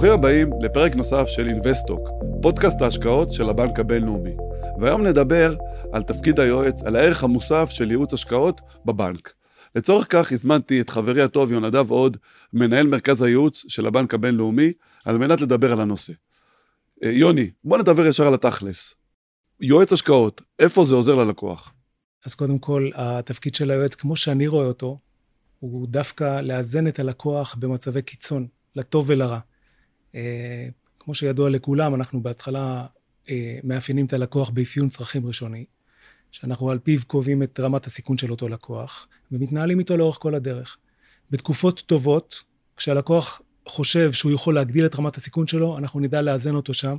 ברוכים הבאים לפרק נוסף של אינבסטוק, פודקאסט ההשקעות של הבנק הבינלאומי. והיום נדבר על תפקיד היועץ, על הערך המוסף של ייעוץ השקעות בבנק. לצורך כך הזמנתי את חברי הטוב יונדב עוד, מנהל מרכז הייעוץ של הבנק הבינלאומי, על מנת לדבר על הנושא. אה, יוני, בוא נדבר ישר על התכלס. יועץ השקעות, איפה זה עוזר ללקוח? אז קודם כל, התפקיד של היועץ, כמו שאני רואה אותו, הוא דווקא לאזן את הלקוח במצבי קיצון, לטוב ולרע. אה, כמו שידוע לכולם, אנחנו בהתחלה אה, מאפיינים את הלקוח באפיון צרכים ראשוני, שאנחנו על פיו קובעים את רמת הסיכון של אותו לקוח, ומתנהלים איתו לאורך כל הדרך. בתקופות טובות, כשהלקוח חושב שהוא יכול להגדיל את רמת הסיכון שלו, אנחנו נדע לאזן אותו שם.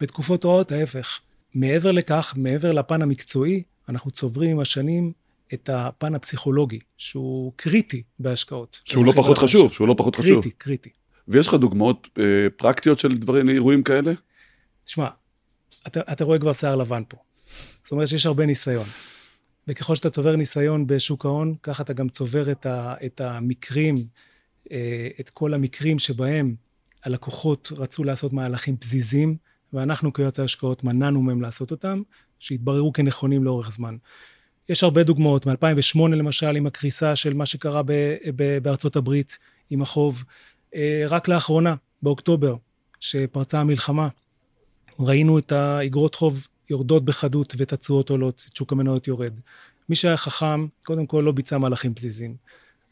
בתקופות רעות, ההפך. מעבר לכך, מעבר לפן המקצועי, אנחנו צוברים עם השנים את הפן הפסיכולוגי, שהוא קריטי בהשקעות. שהוא לא פחות חשוב, שהוא לא פחות חשוב. קריטי, קריטי. ויש לך דוגמאות אה, פרקטיות של דברים, אירועים כאלה? תשמע, אתה, אתה רואה כבר שיער לבן פה. זאת אומרת שיש הרבה ניסיון. וככל שאתה צובר ניסיון בשוק ההון, ככה אתה גם צובר את, ה, את המקרים, אה, את כל המקרים שבהם הלקוחות רצו לעשות מהלכים פזיזים, ואנחנו כיועצי השקעות מנענו מהם לעשות אותם, שהתבררו כנכונים לאורך זמן. יש הרבה דוגמאות, מ-2008 למשל, עם הקריסה של מה שקרה ב- ב- בארצות הברית, עם החוב. אה, רק לאחרונה, באוקטובר, שפרצה המלחמה, ראינו את האגרות חוב יורדות בחדות ואת התשואות עולות, את שוק המניות יורד. מי שהיה חכם, קודם כל לא ביצע מהלכים פזיזים.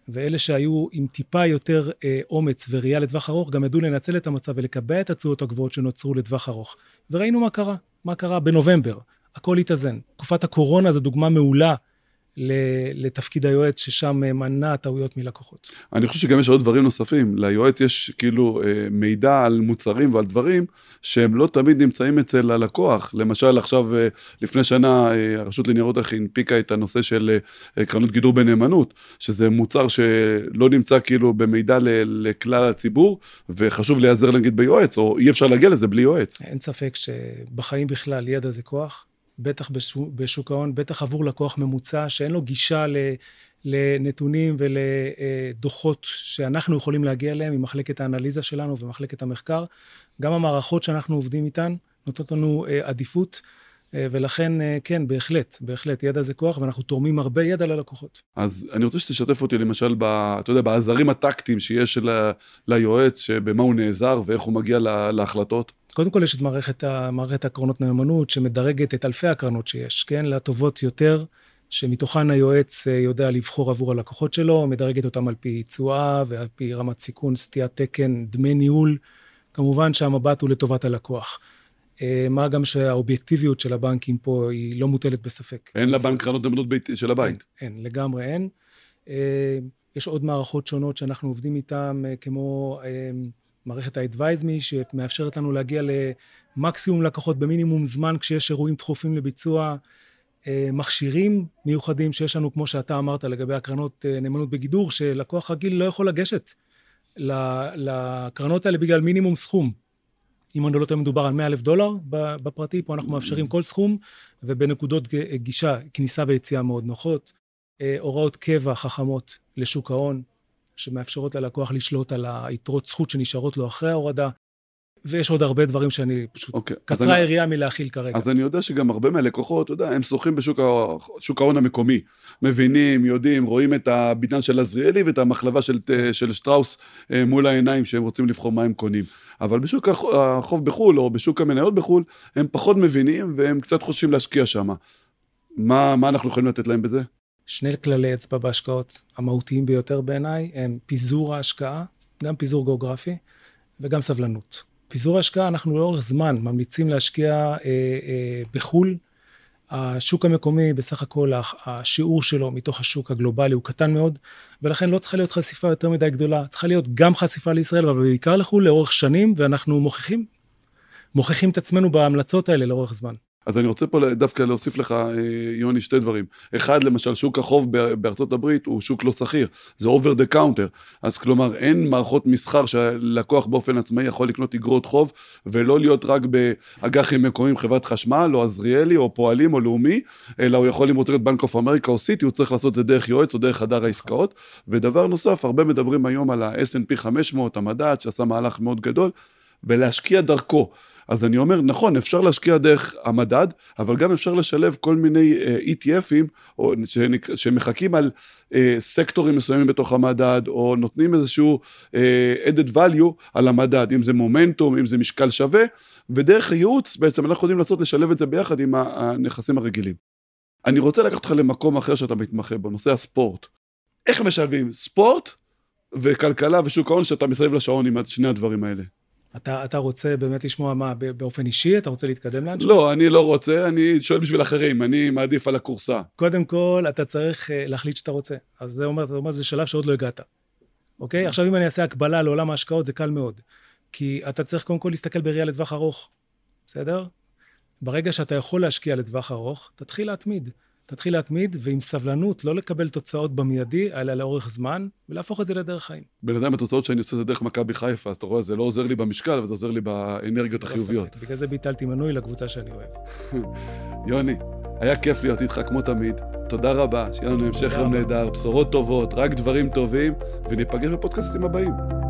ואלה שהיו עם טיפה יותר אה, אומץ וראייה לטווח ארוך, גם ידעו לנצל את המצב ולקבע את התשואות הגבוהות שנוצרו לטווח ארוך. וראינו מה קרה, מה קרה בנובמבר. הכל התאזן. תקופת הקורונה זו דוגמה מעולה לתפקיד היועץ, ששם מנע טעויות מלקוחות. אני חושב שגם יש עוד דברים נוספים. ליועץ יש כאילו אה, מידע על מוצרים ועל דברים שהם לא תמיד נמצאים אצל הלקוח. למשל, עכשיו, אה, לפני שנה, אה, הרשות לניירות ערך הנפיקה את הנושא של קרנות גידור בנאמנות, שזה מוצר שלא נמצא כאילו במידע לכלל הציבור, וחשוב להיעזר נגיד ביועץ, או אי אפשר להגיע לזה בלי יועץ. אין ספק שבחיים בכלל ידע זה כוח. בטח בשוק ההון, בטח עבור לקוח ממוצע שאין לו גישה לנתונים ולדוחות שאנחנו יכולים להגיע אליהם ממחלקת האנליזה שלנו ומחלקת המחקר. גם המערכות שאנחנו עובדים איתן נותנות לנו אה, עדיפות. אה, ולכן, אה, כן, בהחלט, בהחלט, ידע זה כוח, ואנחנו תורמים הרבה ידע ללקוחות. אז אני רוצה שתשתף אותי למשל, ב, אתה יודע, בעזרים הטקטיים שיש ל, ליועץ, שבמה הוא נעזר ואיך הוא מגיע לה, להחלטות. קודם כל יש את מערכת, מערכת הקרנות נאמנות שמדרגת את אלפי הקרנות שיש, כן? לטובות יותר, שמתוכן היועץ אה, יודע לבחור עבור הלקוחות שלו, מדרגת אותם על פי תשואה ועל פי רמת סיכון, סטיית תקן, דמי ניהול. כמובן שהמבט הוא לטובת הלקוח. אה, מה גם שהאובייקטיביות של הבנקים פה היא לא מוטלת בספק. אין לבנק קרנות נאמנות של הבית. אין, אין, לגמרי אין. אה, יש עוד מערכות שונות שאנחנו עובדים איתן, כמו מערכת ה-advise שמאפשרת לנו להגיע למקסימום לקוחות במינימום זמן כשיש אירועים דחופים לביצוע. אה, מכשירים מיוחדים שיש לנו, כמו שאתה אמרת, לגבי הקרנות אה, נאמנות בגידור, שלקוח רגיל לא יכול לגשת לקרנות האלה בגלל מינימום סכום. אם אני לא טועה מדובר על 100 אלף דולר בפרטי, פה אנחנו מאפשרים כל סכום, ובנקודות גישה, כניסה ויציאה מאוד נוחות. אה, הוראות קבע חכמות לשוק ההון, שמאפשרות ללקוח לשלוט על היתרות זכות שנשארות לו אחרי ההורדה. ויש עוד הרבה דברים שאני פשוט, okay, אוקיי, קצרה היריעה מלהכיל כרגע. אז אני יודע שגם הרבה מהלקוחות, אתה יודע, הם שוחים בשוק ההון המקומי. מבינים, יודעים, רואים את הבניין של עזריאלי ואת המחלבה של, של שטראוס אה, מול העיניים שהם רוצים לבחור מה הם קונים. אבל בשוק החוב בחו"ל, או בשוק המניות בחו"ל, הם פחות מבינים והם קצת חושבים להשקיע שם. מה, מה אנחנו יכולים לתת להם בזה? שני כללי אצבע בהשקעות המהותיים ביותר בעיניי הם פיזור ההשקעה, גם פיזור גיאוגרפי וגם סבלנות. פיזור ההשקעה, אנחנו לאורך זמן ממליצים להשקיע אה, אה, בחו"ל. השוק המקומי, בסך הכל השיעור שלו מתוך השוק הגלובלי הוא קטן מאוד, ולכן לא צריכה להיות חשיפה יותר מדי גדולה. צריכה להיות גם חשיפה לישראל, אבל בעיקר לחו"ל לאורך שנים, ואנחנו מוכיחים, מוכיחים את עצמנו בהמלצות האלה לאורך זמן. אז אני רוצה פה דווקא להוסיף לך, אה, יוני, שתי דברים. אחד, למשל, שוק החוב בארצות הברית הוא שוק לא שכיר, זה over the counter. אז כלומר, אין מערכות מסחר שהלקוח באופן עצמאי יכול לקנות אגרות חוב, ולא להיות רק באג"חים מקומיים, חברת חשמל, או עזריאלי, או פועלים, או לאומי, אלא הוא יכול, רוצה להיות בנק אוף אמריקה או סיטי, הוא צריך לעשות את זה דרך יועץ או דרך חדר העסקאות. ודבר נוסף, הרבה מדברים היום על ה-S&P 500, המדד, שעשה מהלך מאוד גדול. ולהשקיע דרכו. אז אני אומר, נכון, אפשר להשקיע דרך המדד, אבל גם אפשר לשלב כל מיני uh, ETFים או, שנק, שמחכים על uh, סקטורים מסוימים בתוך המדד, או נותנים איזשהו uh, added value על המדד, אם זה מומנטום, אם זה משקל שווה, ודרך הייעוץ בעצם אנחנו יודעים לעשות, לשלב את זה ביחד עם הנכסים הרגילים. אני רוצה לקחת אותך למקום אחר שאתה מתמחה בו, נושא הספורט. איך משלבים ספורט וכלכלה ושוק ההון שאתה מסביב לשעון עם שני הדברים האלה? אתה, אתה רוצה באמת לשמוע מה, באופן אישי? אתה רוצה להתקדם לאן? לא, אני לא רוצה, אני שואל בשביל אחרים, אני מעדיף על הכורסה. קודם כל, אתה צריך uh, להחליט שאתה רוצה. אז זה אומר, אתה אומר, זה שלב שעוד לא הגעת. אוקיי? עכשיו, אם אני אעשה הקבלה לעולם ההשקעות, זה קל מאוד. כי אתה צריך קודם כל להסתכל בראייה לטווח ארוך, בסדר? ברגע שאתה יכול להשקיע לטווח ארוך, תתחיל להתמיד. תתחיל להתמיד, ועם סבלנות, לא לקבל תוצאות במיידי, אלא לאורך זמן, ולהפוך את זה לדרך חיים. בינתיים התוצאות שאני עושה זה דרך מכבי חיפה, אז אתה רואה, זה לא עוזר לי במשקל, אבל זה עוזר לי באנרגיות החיוביות. ספק. בגלל זה ביטלתי מנוי לקבוצה שאני אוהב. יוני, היה כיף להיות איתך כמו תמיד. תודה רבה, שיהיה לנו המשך יום נהדר, בשורות טובות, רק דברים טובים, וניפגש בפודקאסטים הבאים.